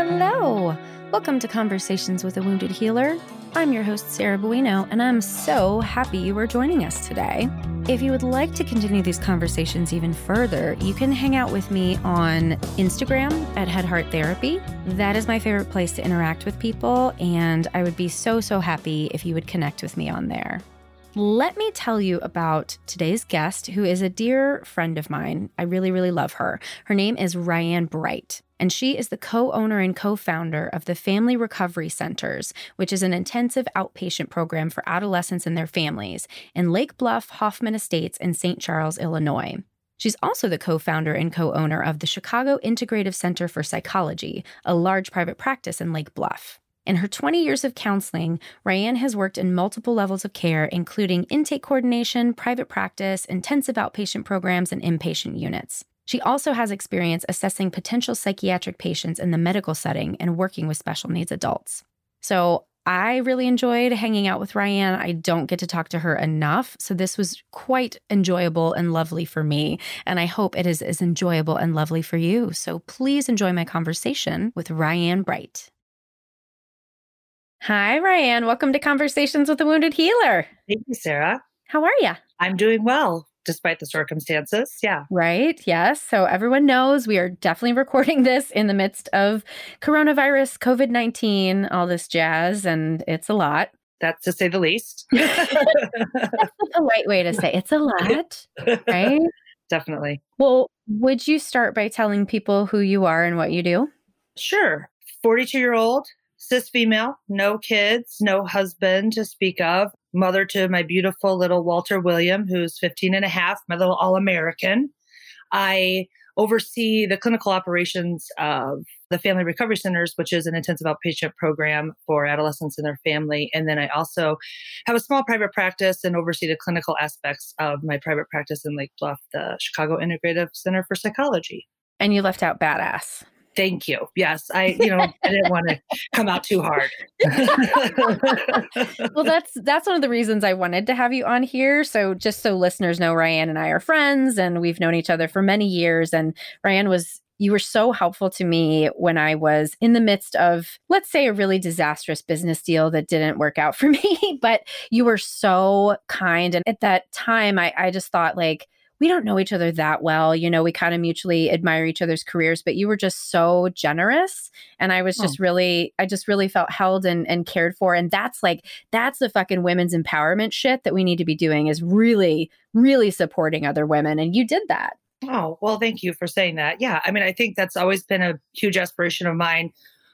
Hello! Welcome to Conversations with a Wounded Healer. I'm your host, Sarah Buino, and I'm so happy you are joining us today. If you would like to continue these conversations even further, you can hang out with me on Instagram at Head Heart Therapy. That is my favorite place to interact with people, and I would be so, so happy if you would connect with me on there. Let me tell you about today's guest, who is a dear friend of mine. I really, really love her. Her name is Ryan Bright and she is the co owner and co founder of the Family Recovery Centers, which is an intensive outpatient program for adolescents and their families in Lake Bluff, Hoffman Estates, and St. Charles, Illinois. She's also the co founder and co owner of the Chicago Integrative Center for Psychology, a large private practice in Lake Bluff. In her 20 years of counseling, Ryan has worked in multiple levels of care, including intake coordination, private practice, intensive outpatient programs, and inpatient units. She also has experience assessing potential psychiatric patients in the medical setting and working with special needs adults. So I really enjoyed hanging out with Ryan. I don't get to talk to her enough. So this was quite enjoyable and lovely for me. And I hope it is as enjoyable and lovely for you. So please enjoy my conversation with Ryan Bright. Hi, Ryan. Welcome to Conversations with a Wounded Healer. Thank you, Sarah. How are you? I'm doing well despite the circumstances. Yeah. Right. Yes. So everyone knows we are definitely recording this in the midst of coronavirus, COVID 19, all this jazz, and it's a lot. That's to say the least. That's the right way to say it's a lot, right? Definitely. Well, would you start by telling people who you are and what you do? Sure. 42 year old, cis female, no kids, no husband to speak of mother to my beautiful little Walter William, who's 15 and a half, my little All American. I oversee the clinical operations of the Family Recovery Centers, which is an intensive outpatient program for adolescents and their family. And then I also have a small private practice and oversee the clinical aspects of my private practice in Lake Bluff, the Chicago Integrative Center for Psychology. And you left out badass. Thank you. Yes, I, you know, I didn't want to come out too hard. well, that's that's one of the reasons I wanted to have you on here. So just so listeners know, Ryan and I are friends, and we've known each other for many years. And Ryan was you were so helpful to me when I was in the midst of, let's say, a really disastrous business deal that didn't work out for me. but you were so kind. And at that time, I, I just thought, like, we don't know each other that well. You know, we kind of mutually admire each other's careers, but you were just so generous. And I was oh. just oh. really, I just really felt held and, and cared for. And that's like, that's the fucking women's empowerment shit that we need to be doing is really, really supporting other women. And you did that. Oh, well, thank you for saying that. Yeah. I mean, I think that's always been a huge aspiration of mine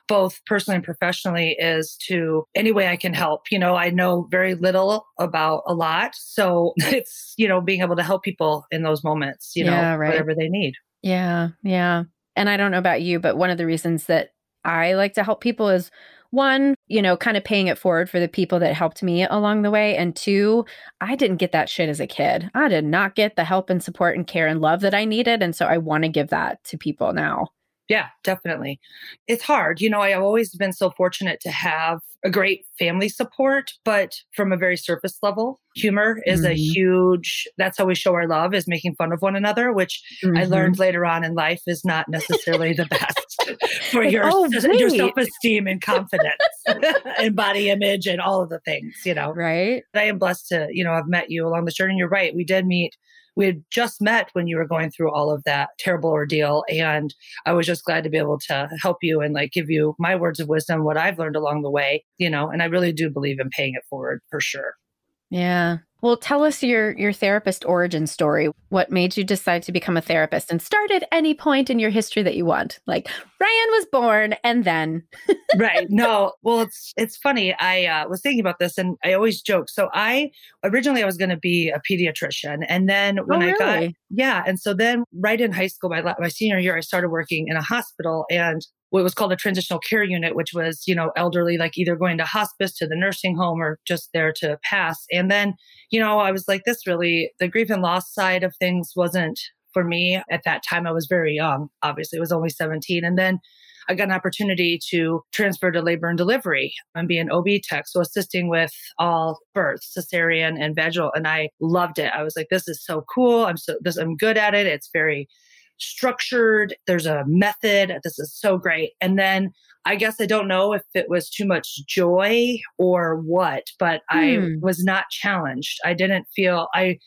both personally and professionally is to any way I can help. You know, I know very little about a lot. So it's, you know, being able to help people in those moments, you yeah, know, right. whatever they need. Yeah. Yeah. And I don't know about you, but one of the reasons that I like to help people is one, you know, kind of paying it forward for the people that helped me along the way. And two, I didn't get that shit as a kid. I did not get the help and support and care and love that I needed. And so I want to give that to people now. Yeah, definitely. It's hard. You know, I've always been so fortunate to have a great family support, but from a very surface level, humor is mm-hmm. a huge, that's how we show our love is making fun of one another, which mm-hmm. I learned later on in life is not necessarily the best for like, your, oh, your self-esteem and confidence and body image and all of the things, you know. Right. I am blessed to, you know, have met you along this journey. You're right. We did meet we had just met when you were going through all of that terrible ordeal. And I was just glad to be able to help you and like give you my words of wisdom, what I've learned along the way, you know, and I really do believe in paying it forward for sure. Yeah. Well, tell us your your therapist origin story. What made you decide to become a therapist and start at any point in your history that you want? Like Ryan was born and then Right. No. Well, it's it's funny. I uh, was thinking about this and I always joke. So I originally I was going to be a pediatrician and then when oh, really? I got yeah, and so then right in high school my my senior year I started working in a hospital and what was called a transitional care unit, which was, you know, elderly, like either going to hospice to the nursing home or just there to pass. And then, you know, I was like, this really, the grief and loss side of things wasn't for me at that time. I was very young, obviously, it was only 17. And then I got an opportunity to transfer to labor and delivery and be an OB tech. So assisting with all births, cesarean and vaginal. And I loved it. I was like, this is so cool. I'm so this I'm good at it. It's very structured. There's a method. This is so great. And then I guess I don't know if it was too much joy or what, but hmm. I was not challenged. I didn't feel I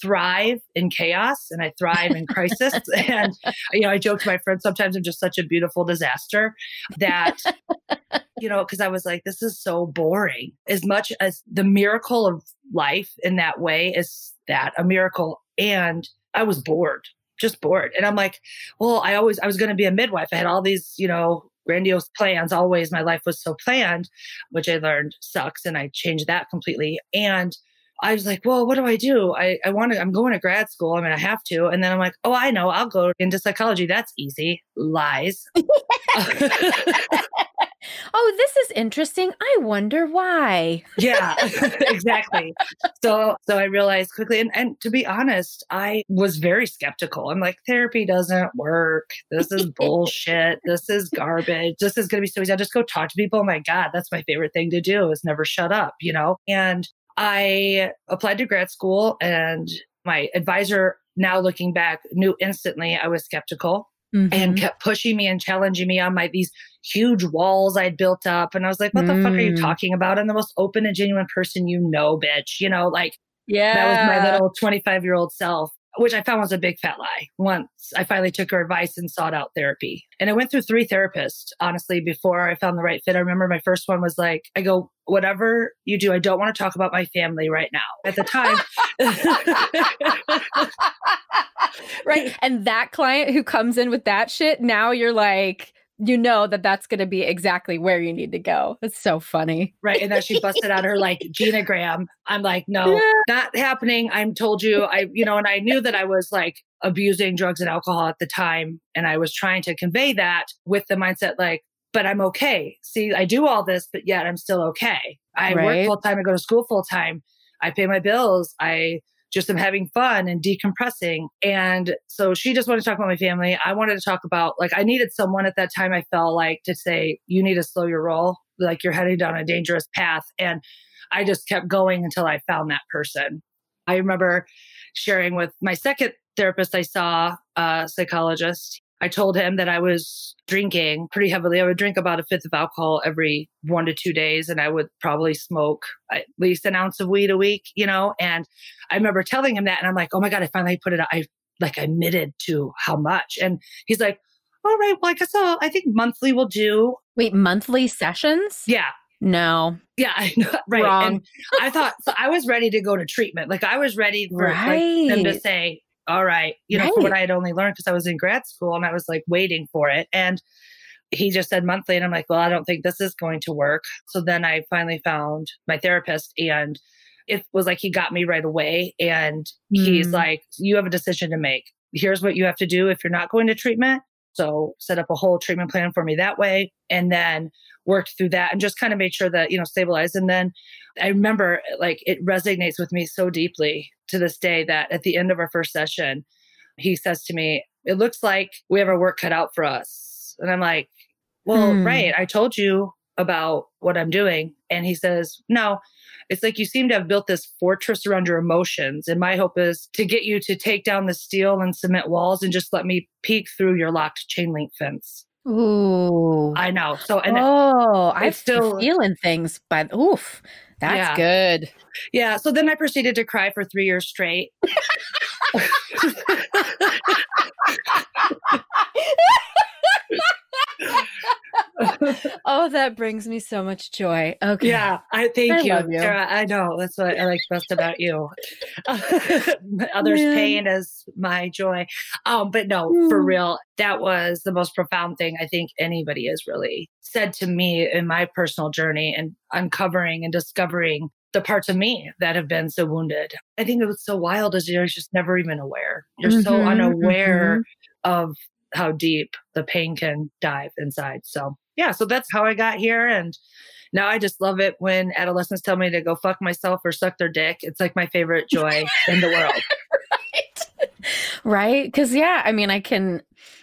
thrive in chaos and I thrive in crisis. and, you know, I joke to my friends sometimes I'm just such a beautiful disaster that, you know, because I was like, this is so boring. As much as the miracle of life in that way is that a miracle. And I was bored, just bored. And I'm like, well, I always, I was going to be a midwife. I had all these, you know, grandiose plans. Always my life was so planned, which I learned sucks. And I changed that completely. And I was like, well, what do I do? I, I want to, I'm going to grad school. I mean, I have to. And then I'm like, oh, I know, I'll go into psychology. That's easy. Lies. oh, this is interesting. I wonder why. yeah, exactly. So, so I realized quickly, and, and to be honest, I was very skeptical. I'm like, therapy doesn't work. This is bullshit. this is garbage. This is going to be so easy. I'll just go talk to people. Oh my God, that's my favorite thing to do is never shut up, you know? And I applied to grad school and my advisor, now looking back, knew instantly I was skeptical. Mm-hmm. and kept pushing me and challenging me on my these huge walls I'd built up. And I was like, what mm. the fuck are you mm. talking about? I'm the most open and genuine person you know, bitch. You know, like yeah. that was my little 25 year old self which I found was a big fat lie. Once I finally took her advice and sought out therapy. And I went through three therapists, honestly, before I found the right fit. I remember my first one was like, I go, whatever you do, I don't want to talk about my family right now. At the time. right. And that client who comes in with that shit, now you're like, you know that that's going to be exactly where you need to go. It's so funny. Right. And then she busted out her like genogram. I'm like, no, yeah. not happening. I'm told you, I, you know, and I knew that I was like abusing drugs and alcohol at the time. And I was trying to convey that with the mindset like, but I'm okay. See, I do all this, but yet I'm still okay. I right. work full time. I go to school full time. I pay my bills. I just am having fun and decompressing. And so she just wanted to talk about my family. I wanted to talk about, like, I needed someone at that time I felt like to say, you need to slow your roll. Like, you're heading down a dangerous path. And I just kept going until I found that person. I remember sharing with my second therapist I saw, a psychologist. I told him that I was drinking pretty heavily. I would drink about a fifth of alcohol every one to two days, and I would probably smoke at least an ounce of weed a week, you know. And I remember telling him that, and I'm like, oh my God, I finally put it out. I like admitted to how much. And he's like, all right, well, I guess I'll, I think monthly will do. Wait, monthly sessions? Yeah. No. Yeah, I know, right. Wrong. And I thought so I was ready to go to treatment. Like I was ready for right. like, them to say, all right, you know, right. for what I had only learned because I was in grad school and I was like waiting for it. And he just said monthly. And I'm like, well, I don't think this is going to work. So then I finally found my therapist and it was like he got me right away. And mm. he's like, you have a decision to make. Here's what you have to do if you're not going to treatment. So set up a whole treatment plan for me that way. And then worked through that and just kind of made sure that, you know, stabilized. And then I remember like it resonates with me so deeply to this day that at the end of our first session, he says to me, It looks like we have our work cut out for us. And I'm like, Well, hmm. right. I told you about what I'm doing. And he says, No, it's like you seem to have built this fortress around your emotions. And my hope is to get you to take down the steel and cement walls and just let me peek through your locked chain link fence. Ooh. I know. So, and oh, I'm still feeling things, but oof. That's yeah. good. Yeah. So then I proceeded to cry for three years straight. oh, that brings me so much joy. Okay. Yeah, I thank I you, you. Sarah. I know that's what I like best about you. Others' pain is my joy. Um, but no, mm. for real, that was the most profound thing I think anybody has really said to me in my personal journey and uncovering and discovering the parts of me that have been so wounded. I think it was so wild as you're just never even aware. You're mm-hmm, so unaware mm-hmm. of how deep the pain can dive inside. So, yeah, so that's how I got here. And now I just love it when adolescents tell me to go fuck myself or suck their dick. It's like my favorite joy in the world. right. Right. Cause, yeah, I mean, I can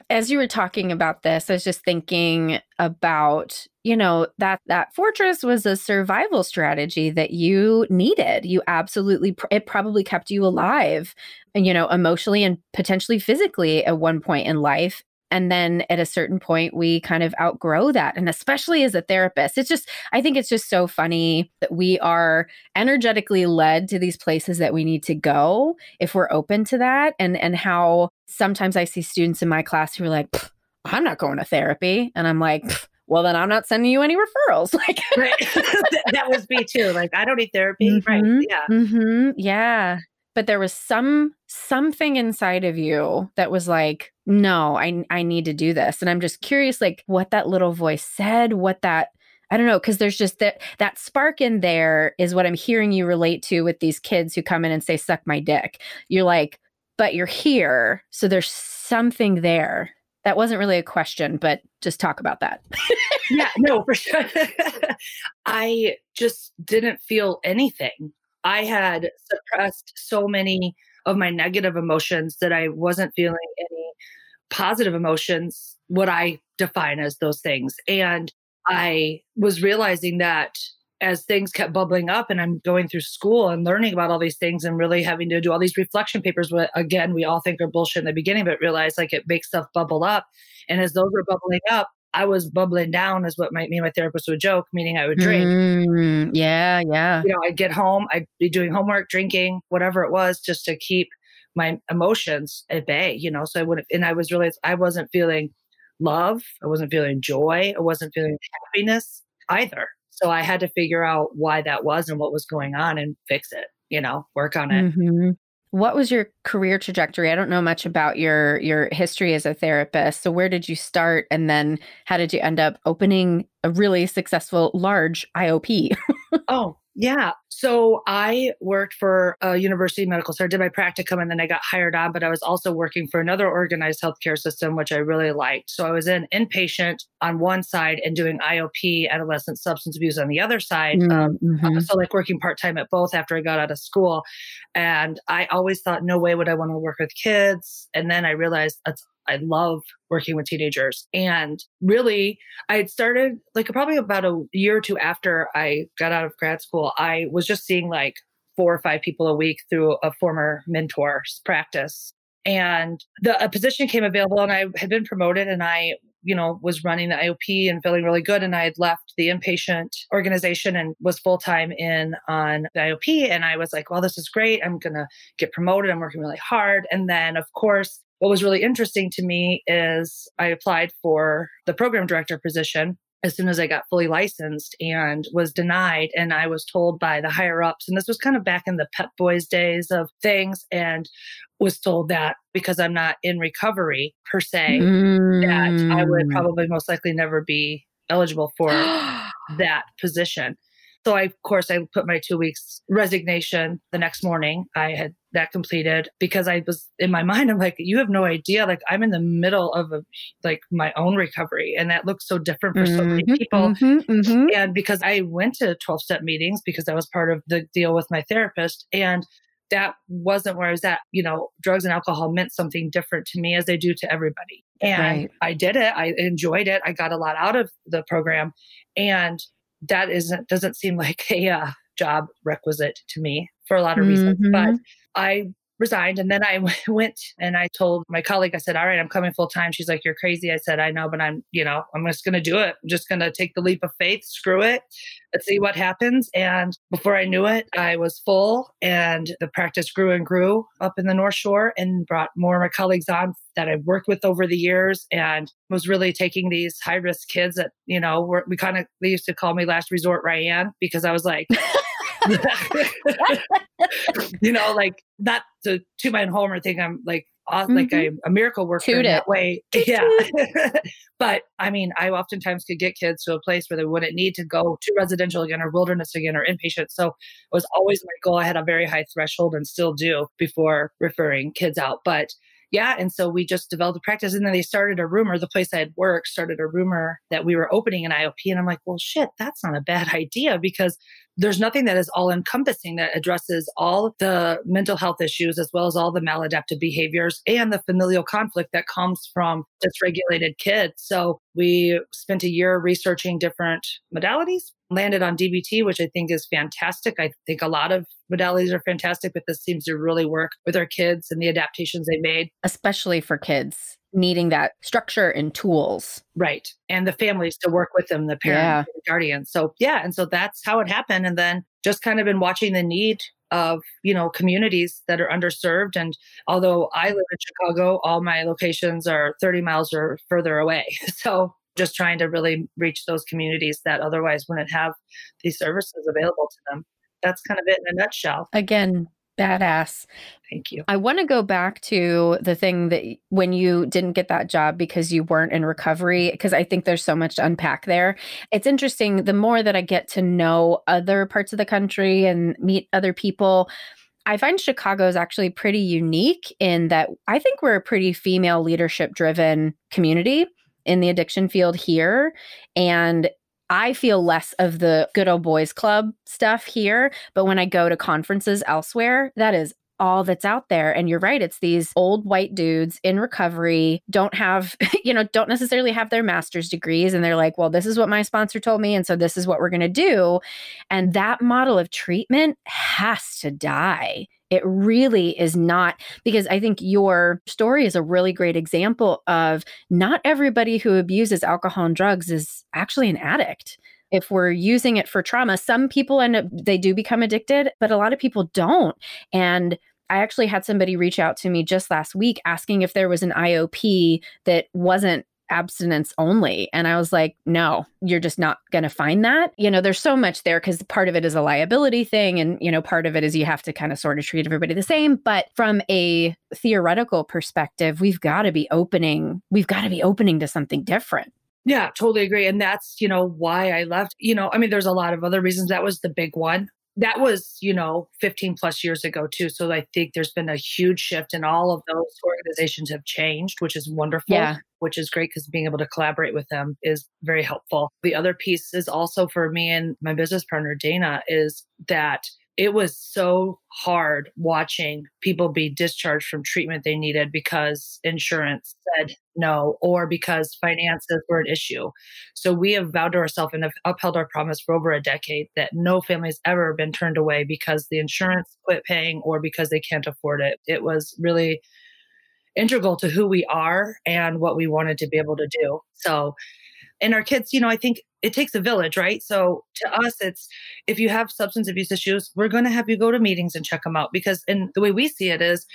as you were talking about this, I was just thinking about, you know, that that fortress was a survival strategy that you needed. You absolutely it probably kept you alive, you know, emotionally and potentially physically at one point in life. And then at a certain point, we kind of outgrow that. And especially as a therapist, it's just, I think it's just so funny that we are energetically led to these places that we need to go if we're open to that. And, and how sometimes I see students in my class who are like, I'm not going to therapy. And I'm like, well then i'm not sending you any referrals like right. that was me too like i don't need therapy mm-hmm, right yeah mm-hmm, yeah but there was some something inside of you that was like no i i need to do this. And i'm just curious like what that little voice said what that i don't know because there's just that that spark in there is what i'm hearing you relate to with these kids who come in and say suck my dick. You're like but you're here so there's something there. That wasn't really a question but just talk about that. Yeah no for sure. I just didn't feel anything I had suppressed so many of my negative emotions that I wasn't feeling any positive emotions, what I define as those things. And I was realizing that as things kept bubbling up and I'm going through school and learning about all these things and really having to do all these reflection papers, what again, we all think are bullshit in the beginning, but realize like it makes stuff bubble up. And as those were bubbling up, I was bubbling down, is what my, me and my therapist would joke, meaning I would drink. Mm, yeah, yeah. You know, I'd get home, I'd be doing homework, drinking, whatever it was, just to keep my emotions at bay, you know. So I would, and I was really, I wasn't feeling love, I wasn't feeling joy, I wasn't feeling happiness either. So I had to figure out why that was and what was going on and fix it, you know, work on it. Mm-hmm. What was your career trajectory? I don't know much about your your history as a therapist. So where did you start and then how did you end up opening a really successful large IOP? oh, yeah. So I worked for a university medical center, did my practicum, and then I got hired on. But I was also working for another organized healthcare system, which I really liked. So I was in inpatient on one side and doing IOP, adolescent substance abuse, on the other side. Mm, um, mm-hmm. so like working part time at both after I got out of school. And I always thought, no way would I want to work with kids. And then I realized that's I love working with teenagers. And really, I had started like probably about a year or two after I got out of grad school, I was just seeing like four or five people a week through a former mentor's practice. And the a position came available and I had been promoted and I, you know, was running the IOP and feeling really good. And I had left the inpatient organization and was full time in on the IOP. And I was like, well, this is great. I'm going to get promoted. I'm working really hard. And then, of course, what was really interesting to me is I applied for the program director position as soon as I got fully licensed and was denied. And I was told by the higher ups, and this was kind of back in the Pep Boys days of things, and was told that because I'm not in recovery per se, mm. that I would mm. probably most likely never be eligible for that position. So I, of course, I put my two weeks resignation the next morning. I had that completed because I was in my mind, I'm like, you have no idea. Like I'm in the middle of a, like my own recovery and that looks so different for mm-hmm, so many mm-hmm, people. Mm-hmm, mm-hmm. And because I went to 12 step meetings because that was part of the deal with my therapist and that wasn't where I was at. You know, drugs and alcohol meant something different to me as they do to everybody. And right. I did it. I enjoyed it. I got a lot out of the program. And that isn't doesn't seem like a uh, job requisite to me for a lot of reasons. Mm-hmm. But I resigned and then I went and I told my colleague, I said, All right, I'm coming full time. She's like, You're crazy. I said, I know, but I'm, you know, I'm just going to do it. I'm just going to take the leap of faith, screw it. Let's see what happens. And before I knew it, I was full and the practice grew and grew up in the North Shore and brought more of my colleagues on that I've worked with over the years and was really taking these high risk kids that, you know, we kind of, they used to call me last resort Ryan because I was like, you know, like not to to my home or think I'm like mm-hmm. like a, a miracle worker Toot in that way. Yeah. but I mean, I oftentimes could get kids to a place where they wouldn't need to go to residential again or wilderness again or inpatient. So it was always my goal. I had a very high threshold and still do before referring kids out. But yeah. And so we just developed a practice. And then they started a rumor, the place I had worked started a rumor that we were opening an IOP. And I'm like, well, shit, that's not a bad idea because there's nothing that is all encompassing that addresses all the mental health issues as well as all the maladaptive behaviors and the familial conflict that comes from dysregulated kids. So we spent a year researching different modalities, landed on DBT, which I think is fantastic. I think a lot of modalities are fantastic, but this seems to really work with our kids and the adaptations they made. Especially for kids needing that structure and tools. Right. And the families to work with them, the parents, yeah. the guardians. So, yeah. And so that's how it happened. And then just kind of been watching the need of, you know, communities that are underserved. And although I live in Chicago, all my locations are 30 miles or further away. So, just trying to really reach those communities that otherwise wouldn't have these services available to them. That's kind of it in a nutshell. Again, Badass. Thank you. I want to go back to the thing that when you didn't get that job because you weren't in recovery, because I think there's so much to unpack there. It's interesting. The more that I get to know other parts of the country and meet other people, I find Chicago is actually pretty unique in that I think we're a pretty female leadership driven community in the addiction field here. And I feel less of the good old boys club stuff here. But when I go to conferences elsewhere, that is all that's out there. And you're right, it's these old white dudes in recovery, don't have, you know, don't necessarily have their master's degrees. And they're like, well, this is what my sponsor told me. And so this is what we're going to do. And that model of treatment has to die. It really is not because I think your story is a really great example of not everybody who abuses alcohol and drugs is actually an addict. If we're using it for trauma some people end up they do become addicted but a lot of people don't. And I actually had somebody reach out to me just last week asking if there was an IOP that wasn't abstinence only. And I was like, no, you're just not going to find that. You know, there's so much there because part of it is a liability thing. And, you know, part of it is you have to kind of sort of treat everybody the same. But from a theoretical perspective, we've got to be opening, we've got to be opening to something different. Yeah, totally agree. And that's, you know, why I left. You know, I mean, there's a lot of other reasons. That was the big one that was you know 15 plus years ago too so i think there's been a huge shift and all of those organizations have changed which is wonderful yeah. which is great because being able to collaborate with them is very helpful the other piece is also for me and my business partner dana is that it was so hard watching people be discharged from treatment they needed because insurance said no or because finances were an issue. So we have vowed to ourselves and have upheld our promise for over a decade that no family has ever been turned away because the insurance quit paying or because they can't afford it. It was really integral to who we are and what we wanted to be able to do. So and our kids, you know, I think it takes a village, right? So to us, it's if you have substance abuse issues, we're going to have you go to meetings and check them out because, and the way we see it is,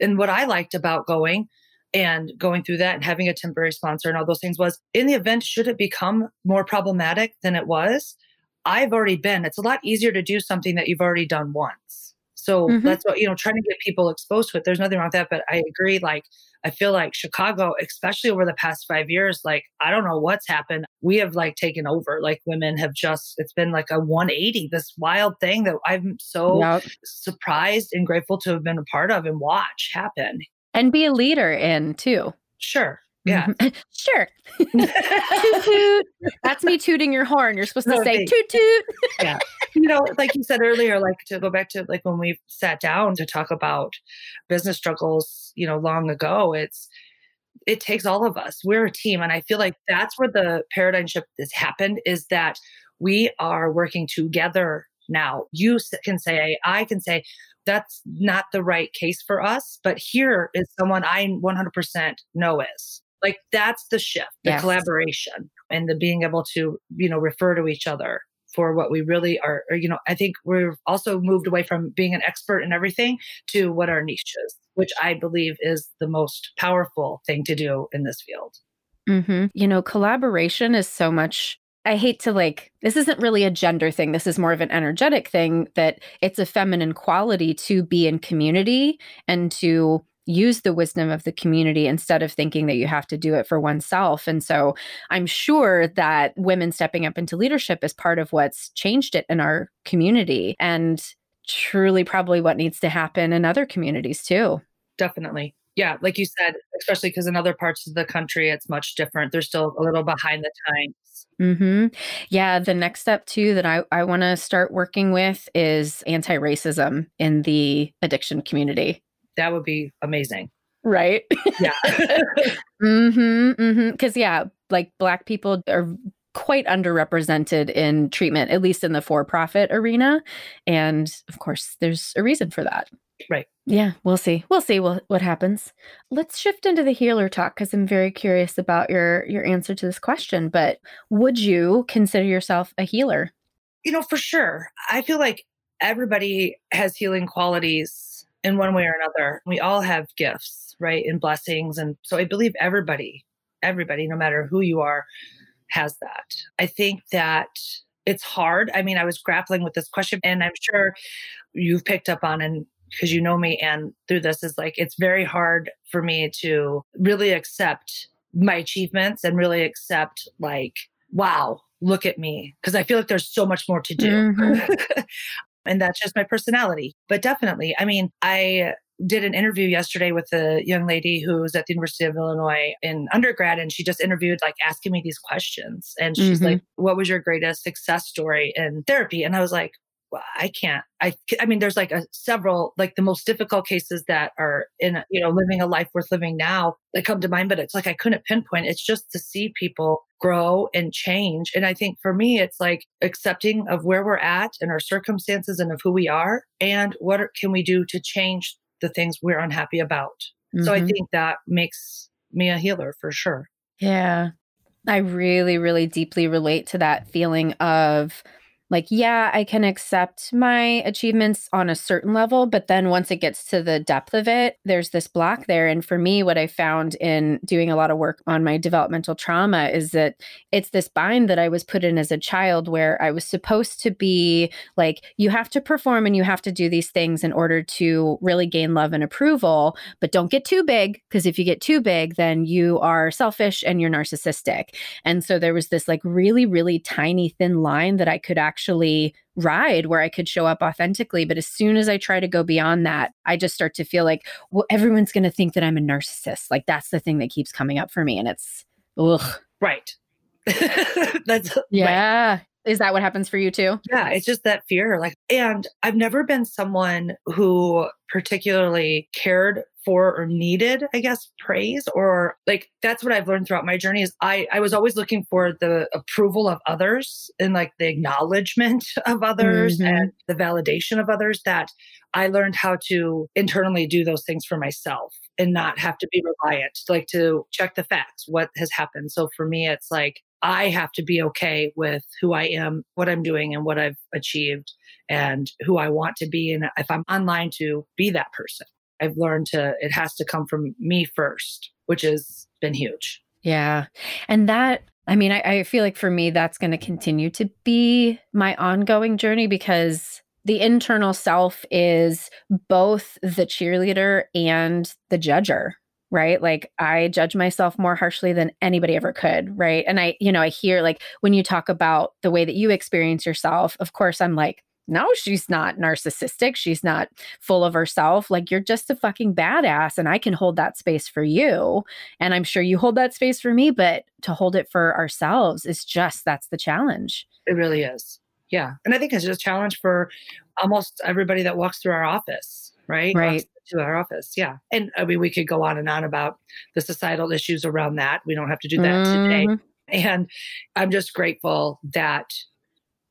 and what I liked about going and going through that and having a temporary sponsor and all those things was in the event, should it become more problematic than it was, I've already been. It's a lot easier to do something that you've already done once. So mm-hmm. that's what, you know, trying to get people exposed to it. There's nothing wrong with that. But I agree, like, I feel like Chicago, especially over the past five years, like, I don't know what's happened. We have like taken over. Like, women have just, it's been like a 180, this wild thing that I'm so yep. surprised and grateful to have been a part of and watch happen. And be a leader in too. Sure. Yeah. Mm-hmm. sure. toot toot. That's me tooting your horn. You're supposed to say toot toot. yeah. You know, like you said earlier, like to go back to like when we sat down to talk about business struggles, you know, long ago, it's it takes all of us. We're a team. And I feel like that's where the paradigm shift has happened is that we are working together now. You can say, I can say, that's not the right case for us, but here is someone I 100% know is. Like that's the shift, the yes. collaboration and the being able to, you know, refer to each other for what we really are, or, you know, I think we've also moved away from being an expert in everything to what our niche is, which I believe is the most powerful thing to do in this field. Mm-hmm. You know, collaboration is so much I hate to like, this isn't really a gender thing. This is more of an energetic thing that it's a feminine quality to be in community and to use the wisdom of the community instead of thinking that you have to do it for oneself. And so I'm sure that women stepping up into leadership is part of what's changed it in our community and truly probably what needs to happen in other communities too. Definitely. Yeah, like you said, especially because in other parts of the country, it's much different. They're still a little behind the times. Mm-hmm. Yeah, the next step too that I, I want to start working with is anti racism in the addiction community. That would be amazing. Right? Yeah. mm-hmm. Mm-hmm. Because, yeah, like Black people are quite underrepresented in treatment, at least in the for profit arena. And of course, there's a reason for that. Right. Yeah, we'll see. We'll see what, what happens. Let's shift into the healer talk because I'm very curious about your your answer to this question. But would you consider yourself a healer? You know, for sure. I feel like everybody has healing qualities in one way or another. We all have gifts, right? And blessings. And so I believe everybody, everybody, no matter who you are, has that. I think that it's hard. I mean, I was grappling with this question, and I'm sure you've picked up on and because you know me and through this is like it's very hard for me to really accept my achievements and really accept like wow look at me because i feel like there's so much more to do mm-hmm. and that's just my personality but definitely i mean i did an interview yesterday with a young lady who's at the University of Illinois in undergrad, and she just interviewed, like asking me these questions. And she's mm-hmm. like, What was your greatest success story in therapy? And I was like, I can't. I I mean, there's like a several like the most difficult cases that are in you know living a life worth living now that come to mind, but it's like I couldn't pinpoint. It's just to see people grow and change, and I think for me, it's like accepting of where we're at and our circumstances and of who we are, and what can we do to change the things we're unhappy about. Mm-hmm. So I mm-hmm. think that makes me a healer for sure. Yeah, I really, really deeply relate to that feeling of like, yeah, I can accept my achievements on a certain level, but then once it gets to the depth of it, there's this block there. And for me, what I found in doing a lot of work on my developmental trauma is that it's this bind that I was put in as a child where I was supposed to be like, you have to perform and you have to do these things in order to really gain love and approval, but don't get too big. Because if you get too big, then you are selfish and you're narcissistic. And so there was this like really, really tiny, thin line that I could actually actually ride where I could show up authentically. But as soon as I try to go beyond that, I just start to feel like, well, everyone's going to think that I'm a narcissist. Like that's the thing that keeps coming up for me. And it's, ugh. Right. that's yeah. Right. Is that what happens for you too? Yeah, it's just that fear. Like, and I've never been someone who particularly cared for or needed, I guess, praise or like that's what I've learned throughout my journey is I, I was always looking for the approval of others and like the acknowledgement of others mm-hmm. and the validation of others that I learned how to internally do those things for myself and not have to be reliant, like to check the facts, what has happened. So for me, it's like I have to be okay with who I am, what I'm doing, and what I've achieved, and who I want to be. And if I'm online to be that person. I've learned to, it has to come from me first, which has been huge. Yeah. And that, I mean, I, I feel like for me, that's going to continue to be my ongoing journey because the internal self is both the cheerleader and the judger right like i judge myself more harshly than anybody ever could right and i you know i hear like when you talk about the way that you experience yourself of course i'm like no, she's not narcissistic. She's not full of herself. Like, you're just a fucking badass, and I can hold that space for you. And I'm sure you hold that space for me, but to hold it for ourselves is just that's the challenge. It really is. Yeah. And I think it's just a challenge for almost everybody that walks through our office, right? Right. Walks to our office. Yeah. And I mean, we could go on and on about the societal issues around that. We don't have to do that mm-hmm. today. And I'm just grateful that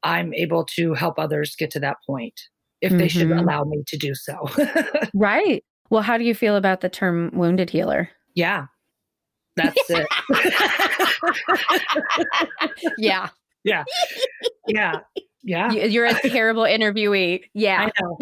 I'm able to help others get to that point if mm-hmm. they should mm-hmm. allow me to do so. right. Well, how do you feel about the term wounded healer? Yeah. That's it. yeah. Yeah. Yeah. Yeah. You're a terrible interviewee. Yeah. I know.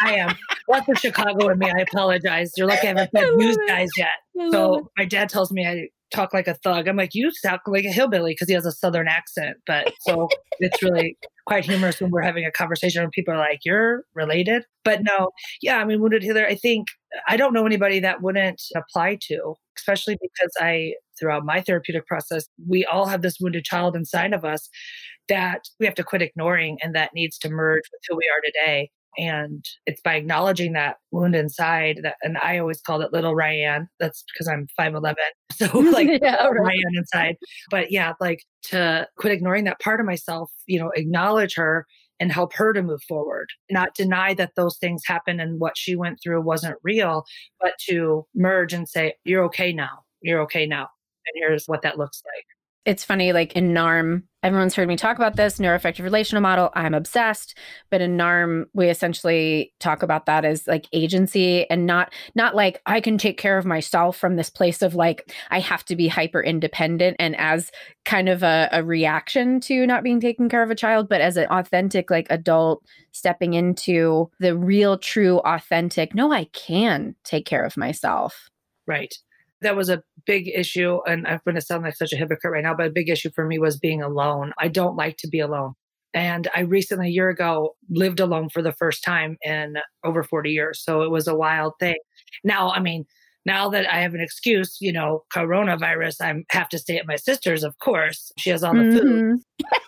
I am. What's the Chicago in me? I apologize. You're lucky I haven't said news guys yet. So my dad tells me I talk like a thug. I'm like, you sound like a hillbilly because he has a southern accent. But so it's really quite humorous when we're having a conversation and people are like, you're related. But no, yeah, I mean, Wounded Healer, I think I don't know anybody that wouldn't apply to, especially because I, throughout my therapeutic process, we all have this wounded child inside of us that we have to quit ignoring and that needs to merge with who we are today. And it's by acknowledging that wound inside that, and I always called it little Ryan. That's because I'm 5'11. So like yeah, right. Ryan inside. But yeah, like to quit ignoring that part of myself, you know, acknowledge her and help her to move forward, not deny that those things happened and what she went through wasn't real, but to merge and say, you're okay now. You're okay now. And here's what that looks like it's funny, like in NARM, everyone's heard me talk about this neuroaffective relational model. I'm obsessed. But in NARM, we essentially talk about that as like agency and not not like I can take care of myself from this place of like I have to be hyper independent and as kind of a, a reaction to not being taken care of a child, but as an authentic like adult stepping into the real, true, authentic, no, I can take care of myself. Right that was a big issue. And I'm going to sound like such a hypocrite right now, but a big issue for me was being alone. I don't like to be alone. And I recently, a year ago, lived alone for the first time in over 40 years. So it was a wild thing. Now, I mean, now that I have an excuse, you know, coronavirus, I have to stay at my sister's, of course. She has all the mm-hmm.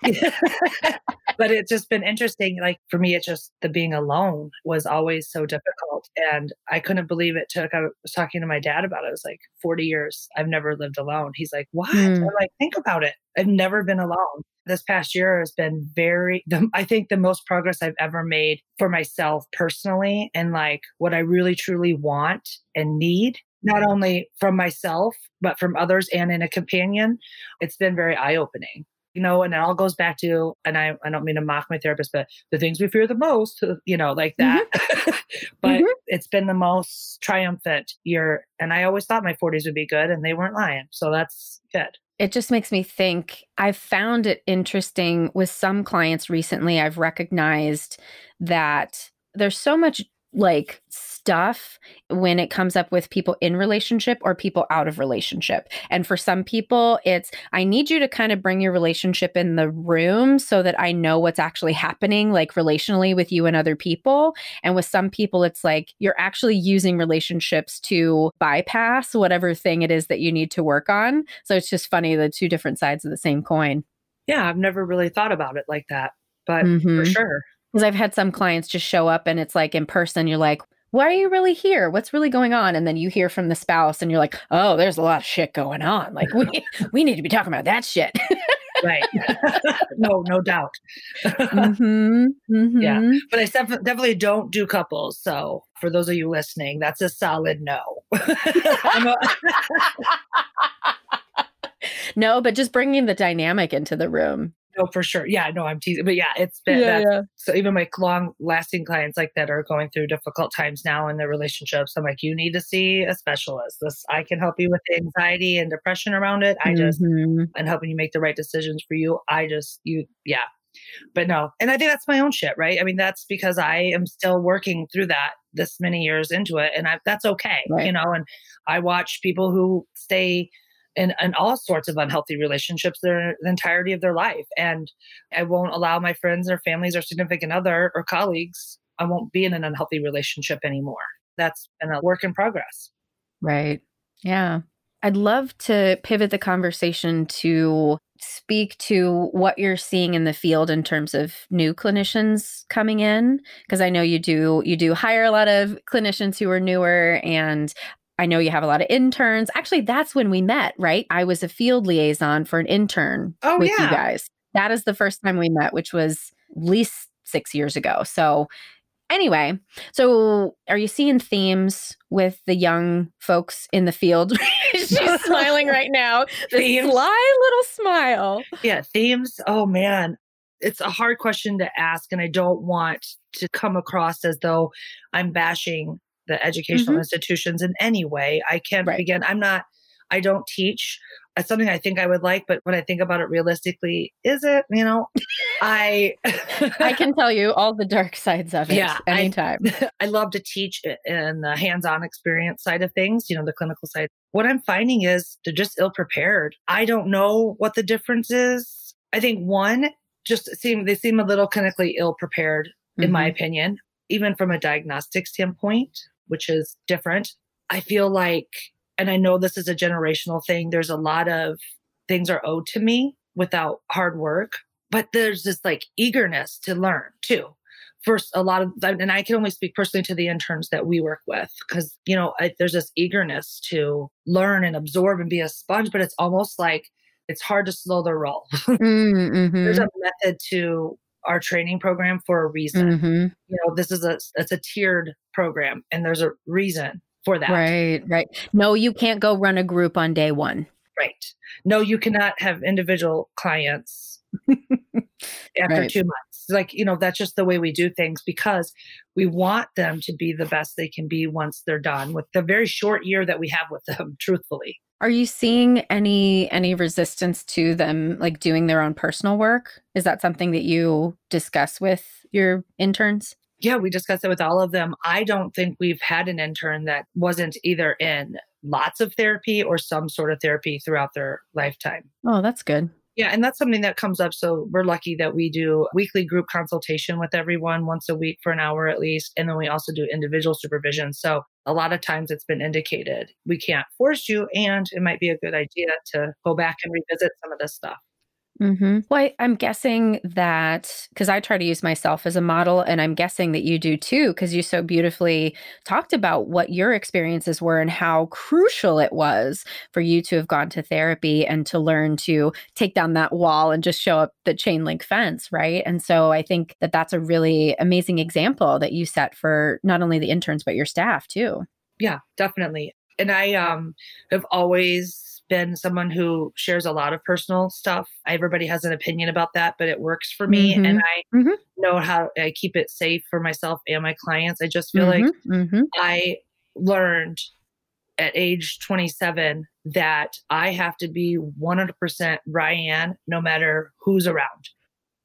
food. but it's just been interesting. Like for me, it's just the being alone was always so difficult. And I couldn't believe it took, I was talking to my dad about it. It was like 40 years. I've never lived alone. He's like, what? Mm. I'm like, think about it. I've never been alone this past year has been very the, i think the most progress i've ever made for myself personally and like what i really truly want and need not only from myself, but from others and in a companion, it's been very eye opening. You know, and it all goes back to, and I, I don't mean to mock my therapist, but the things we fear the most, you know, like that. Mm-hmm. but mm-hmm. it's been the most triumphant year. And I always thought my 40s would be good, and they weren't lying. So that's good it just makes me think I've found it interesting with some clients recently. I've recognized that there's so much like stuff when it comes up with people in relationship or people out of relationship. And for some people, it's I need you to kind of bring your relationship in the room so that I know what's actually happening, like relationally with you and other people. And with some people, it's like you're actually using relationships to bypass whatever thing it is that you need to work on. So it's just funny the two different sides of the same coin. Yeah, I've never really thought about it like that, but mm-hmm. for sure. Because I've had some clients just show up and it's like in person, you're like, why are you really here? What's really going on? And then you hear from the spouse and you're like, oh, there's a lot of shit going on. Like we we need to be talking about that shit. right. no, no doubt. mm-hmm, mm-hmm. Yeah. But I def- definitely don't do couples. So for those of you listening, that's a solid no. a- no, but just bringing the dynamic into the room no, for sure. Yeah, no, I'm teasing. But yeah, it's been yeah, yeah. so even my long lasting clients like that are going through difficult times now in their relationships. I'm like, you need to see a specialist. This I can help you with the anxiety and depression around it. I just mm-hmm. and helping you make the right decisions for you. I just you yeah. But no, and I think that's my own shit, right? I mean, that's because I am still working through that this many years into it, and I, that's okay, right. you know. And I watch people who stay in, in all sorts of unhealthy relationships their the entirety of their life. And I won't allow my friends or families or significant other or colleagues, I won't be in an unhealthy relationship anymore. That's been a work in progress. Right. Yeah. I'd love to pivot the conversation to speak to what you're seeing in the field in terms of new clinicians coming in because I know you do you do hire a lot of clinicians who are newer and I know you have a lot of interns. Actually, that's when we met, right? I was a field liaison for an intern oh, with yeah. you guys. That is the first time we met, which was at least six years ago. So, anyway, so are you seeing themes with the young folks in the field? She's smiling right now. The themes. sly little smile. Yeah, themes. Oh, man. It's a hard question to ask, and I don't want to come across as though I'm bashing the educational mm-hmm. institutions in any way. I can't right. begin. I'm not, I don't teach. It's something I think I would like, but when I think about it realistically, is it, you know, I I can tell you all the dark sides of it yeah, anytime. I, I love to teach in the hands-on experience side of things, you know, the clinical side. What I'm finding is they're just ill prepared. I don't know what the difference is. I think one just seem they seem a little clinically ill prepared, mm-hmm. in my mm-hmm. opinion, even from a diagnostic standpoint which is different. I feel like, and I know this is a generational thing, there's a lot of things are owed to me without hard work, but there's this like eagerness to learn too. first a lot of and i can only speak personally to the interns that we work with because you know I, there's this eagerness to learn and absorb and be a sponge but it's almost like it's hard to slow the roll mm-hmm. there's a method to our training program for a reason mm-hmm. you know this is a it's a tiered program and there's a reason for that right right no you can't go run a group on day one right no you cannot have individual clients after right. two months. Like, you know, that's just the way we do things because we want them to be the best they can be once they're done with the very short year that we have with them, truthfully. Are you seeing any any resistance to them like doing their own personal work? Is that something that you discuss with your interns? Yeah, we discuss it with all of them. I don't think we've had an intern that wasn't either in lots of therapy or some sort of therapy throughout their lifetime. Oh, that's good. Yeah, and that's something that comes up. So we're lucky that we do weekly group consultation with everyone once a week for an hour at least. And then we also do individual supervision. So a lot of times it's been indicated we can't force you, and it might be a good idea to go back and revisit some of this stuff. Mm-hmm. Well, I, am guessing that because I try to use myself as a model, and I'm guessing that you do too, because you so beautifully talked about what your experiences were and how crucial it was for you to have gone to therapy and to learn to take down that wall and just show up the chain link fence, right? And so I think that that's a really amazing example that you set for not only the interns, but your staff too. Yeah, definitely. And I um, have always been someone who shares a lot of personal stuff. Everybody has an opinion about that, but it works for me. Mm-hmm. And I mm-hmm. know how I keep it safe for myself and my clients. I just feel mm-hmm. like mm-hmm. I learned at age 27 that I have to be 100% Rayanne no matter who's around.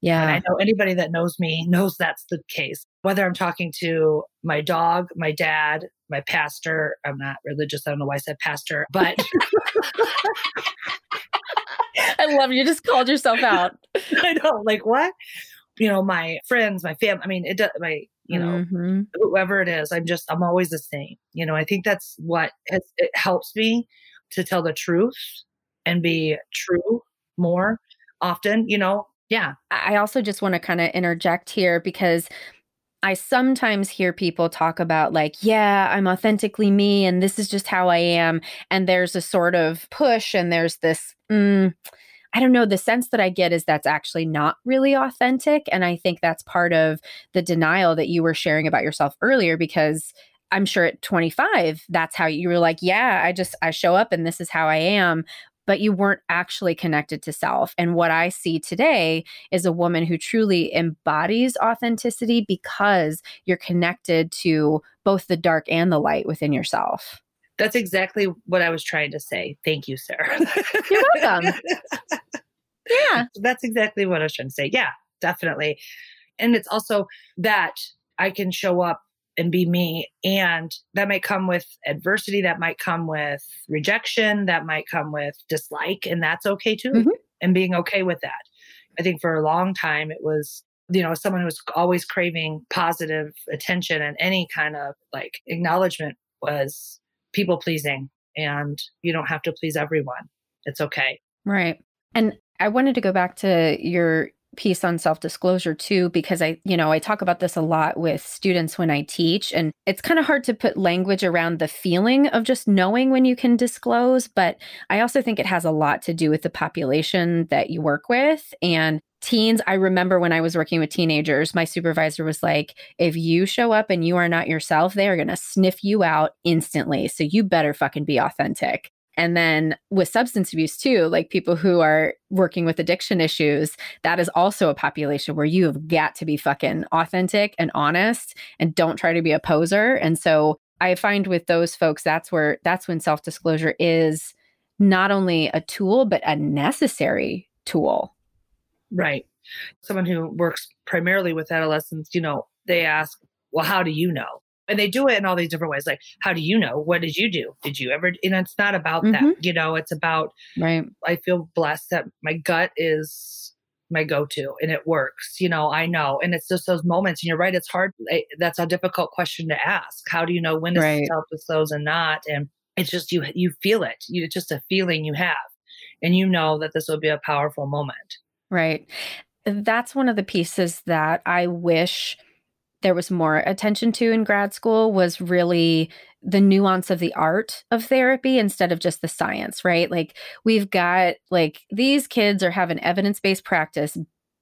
Yeah. And I know anybody that knows me knows that's the case. Whether I'm talking to my dog, my dad, my pastor, I'm not religious. I don't know why I said pastor, but I love you just called yourself out. I know, like what? You know, my friends, my family. I mean, it does. My, you know, mm-hmm. whoever it is, I'm just, I'm always the same. You know, I think that's what has, it helps me to tell the truth and be true more often. You know, yeah. I also just want to kind of interject here because I sometimes hear people talk about, like, yeah, I'm authentically me and this is just how I am. And there's a sort of push and there's this, mm, I don't know, the sense that I get is that's actually not really authentic. And I think that's part of the denial that you were sharing about yourself earlier because I'm sure at 25, that's how you were like, yeah, I just, I show up and this is how I am but you weren't actually connected to self. And what I see today is a woman who truly embodies authenticity because you're connected to both the dark and the light within yourself. That's exactly what I was trying to say. Thank you, Sarah. You're welcome. yeah. That's exactly what I was trying to say. Yeah, definitely. And it's also that I can show up and be me. And that might come with adversity, that might come with rejection, that might come with dislike, and that's okay too. Mm-hmm. And being okay with that. I think for a long time it was, you know, someone who was always craving positive attention and any kind of like acknowledgement was people pleasing. And you don't have to please everyone. It's okay. Right. And I wanted to go back to your piece on self disclosure too, because I, you know, I talk about this a lot with students when I teach, and it's kind of hard to put language around the feeling of just knowing when you can disclose. But I also think it has a lot to do with the population that you work with. And teens, I remember when I was working with teenagers, my supervisor was like, if you show up and you are not yourself, they are going to sniff you out instantly. So you better fucking be authentic. And then with substance abuse, too, like people who are working with addiction issues, that is also a population where you have got to be fucking authentic and honest and don't try to be a poser. And so I find with those folks, that's where that's when self disclosure is not only a tool, but a necessary tool. Right. Someone who works primarily with adolescents, you know, they ask, well, how do you know? And they do it in all these different ways like how do you know? What did you do? Did you ever and it's not about mm-hmm. that you know it's about right. I feel blessed that my gut is my go-to and it works you know i know. And it's just those moments and you're right it's hard that's a difficult question to ask. How do you know when to right. self-disclose and not and it's just you you feel it. You, it's just a feeling you have and you know that this will be a powerful moment. Right. That's one of the pieces that i wish there was more attention to in grad school was really the nuance of the art of therapy instead of just the science, right? Like we've got like these kids are having evidence-based practice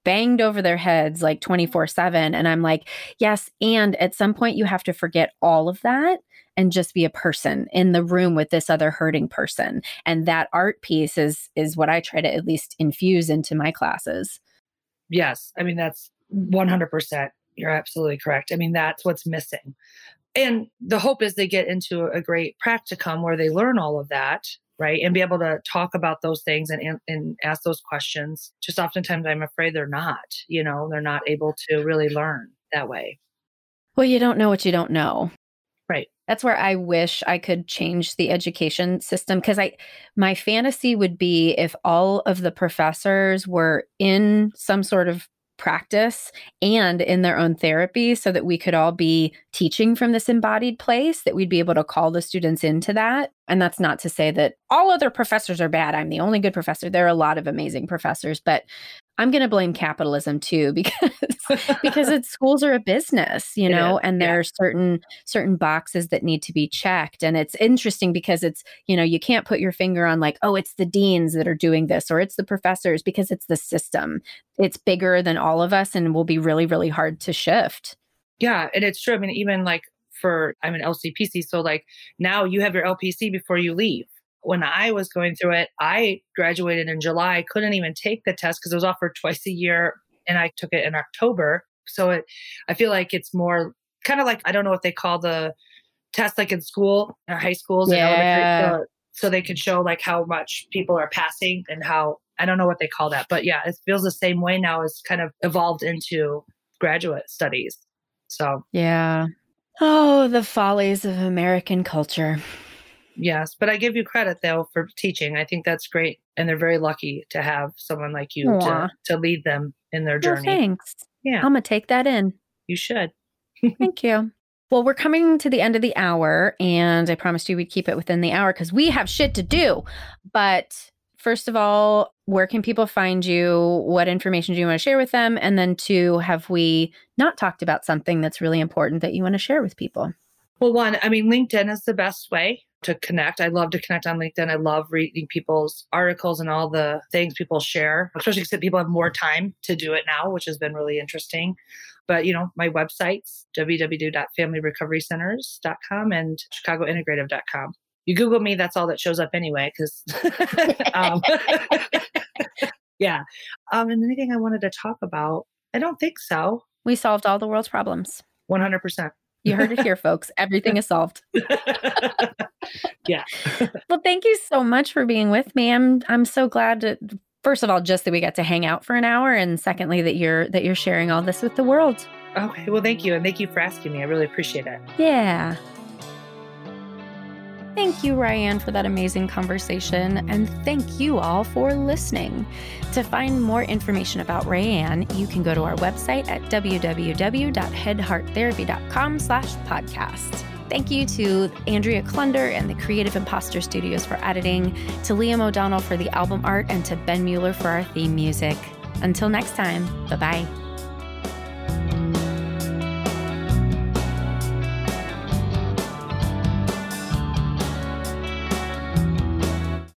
banged over their heads like 24/7 and I'm like, yes, and at some point you have to forget all of that and just be a person in the room with this other hurting person. And that art piece is is what I try to at least infuse into my classes. Yes, I mean that's 100% you're absolutely correct. I mean, that's what's missing. And the hope is they get into a great practicum where they learn all of that, right? And be able to talk about those things and, and ask those questions. Just oftentimes, I'm afraid they're not, you know, they're not able to really learn that way. Well, you don't know what you don't know. Right. That's where I wish I could change the education system because I my fantasy would be if all of the professors were in some sort of practice and in their own therapy so that we could all be teaching from this embodied place, that we'd be able to call the students into that. And that's not to say that all other professors are bad. I'm the only good professor. There are a lot of amazing professors, but I'm going to blame capitalism too because because it's schools are a business, you know, and there yeah. are certain certain boxes that need to be checked and it's interesting because it's, you know, you can't put your finger on like, oh, it's the deans that are doing this or it's the professors because it's the system. It's bigger than all of us and will be really really hard to shift. Yeah, and it's true. I mean, even like for I'm an LCPC, so like now you have your LPC before you leave when I was going through it, I graduated in July. I couldn't even take the test because it was offered twice a year and I took it in October. So it, I feel like it's more kind of like, I don't know what they call the test like in school or high schools yeah. so, so they can show like how much people are passing and how, I don't know what they call that, but yeah, it feels the same way now. It's kind of evolved into graduate studies. So, yeah. Oh, the follies of American culture. Yes, but I give you credit though for teaching. I think that's great, and they're very lucky to have someone like you to to lead them in their journey. Well, thanks. Yeah, I'm gonna take that in. You should. Thank you. Well, we're coming to the end of the hour, and I promised you we'd keep it within the hour because we have shit to do. But first of all, where can people find you? What information do you want to share with them? And then, two, have we not talked about something that's really important that you want to share with people? Well, one, I mean, LinkedIn is the best way to connect. I love to connect on LinkedIn. I love reading people's articles and all the things people share, especially because people have more time to do it now, which has been really interesting. But, you know, my websites, www.familyrecoverycenters.com and chicagointegrative.com. You Google me, that's all that shows up anyway, because, um, yeah. Um, and anything I wanted to talk about, I don't think so. We solved all the world's problems. 100%. You heard it here, folks. Everything is solved. yeah. well, thank you so much for being with me. I'm I'm so glad to first of all just that we got to hang out for an hour and secondly that you're that you're sharing all this with the world. Okay. Well, thank you and thank you for asking me. I really appreciate it. Yeah. Thank you, Rayanne, for that amazing conversation, and thank you all for listening. To find more information about Rayanne, you can go to our website at www.headhearttherapy.com slash podcast. Thank you to Andrea Klunder and the Creative Imposter Studios for editing, to Liam O'Donnell for the album art, and to Ben Mueller for our theme music. Until next time, bye bye.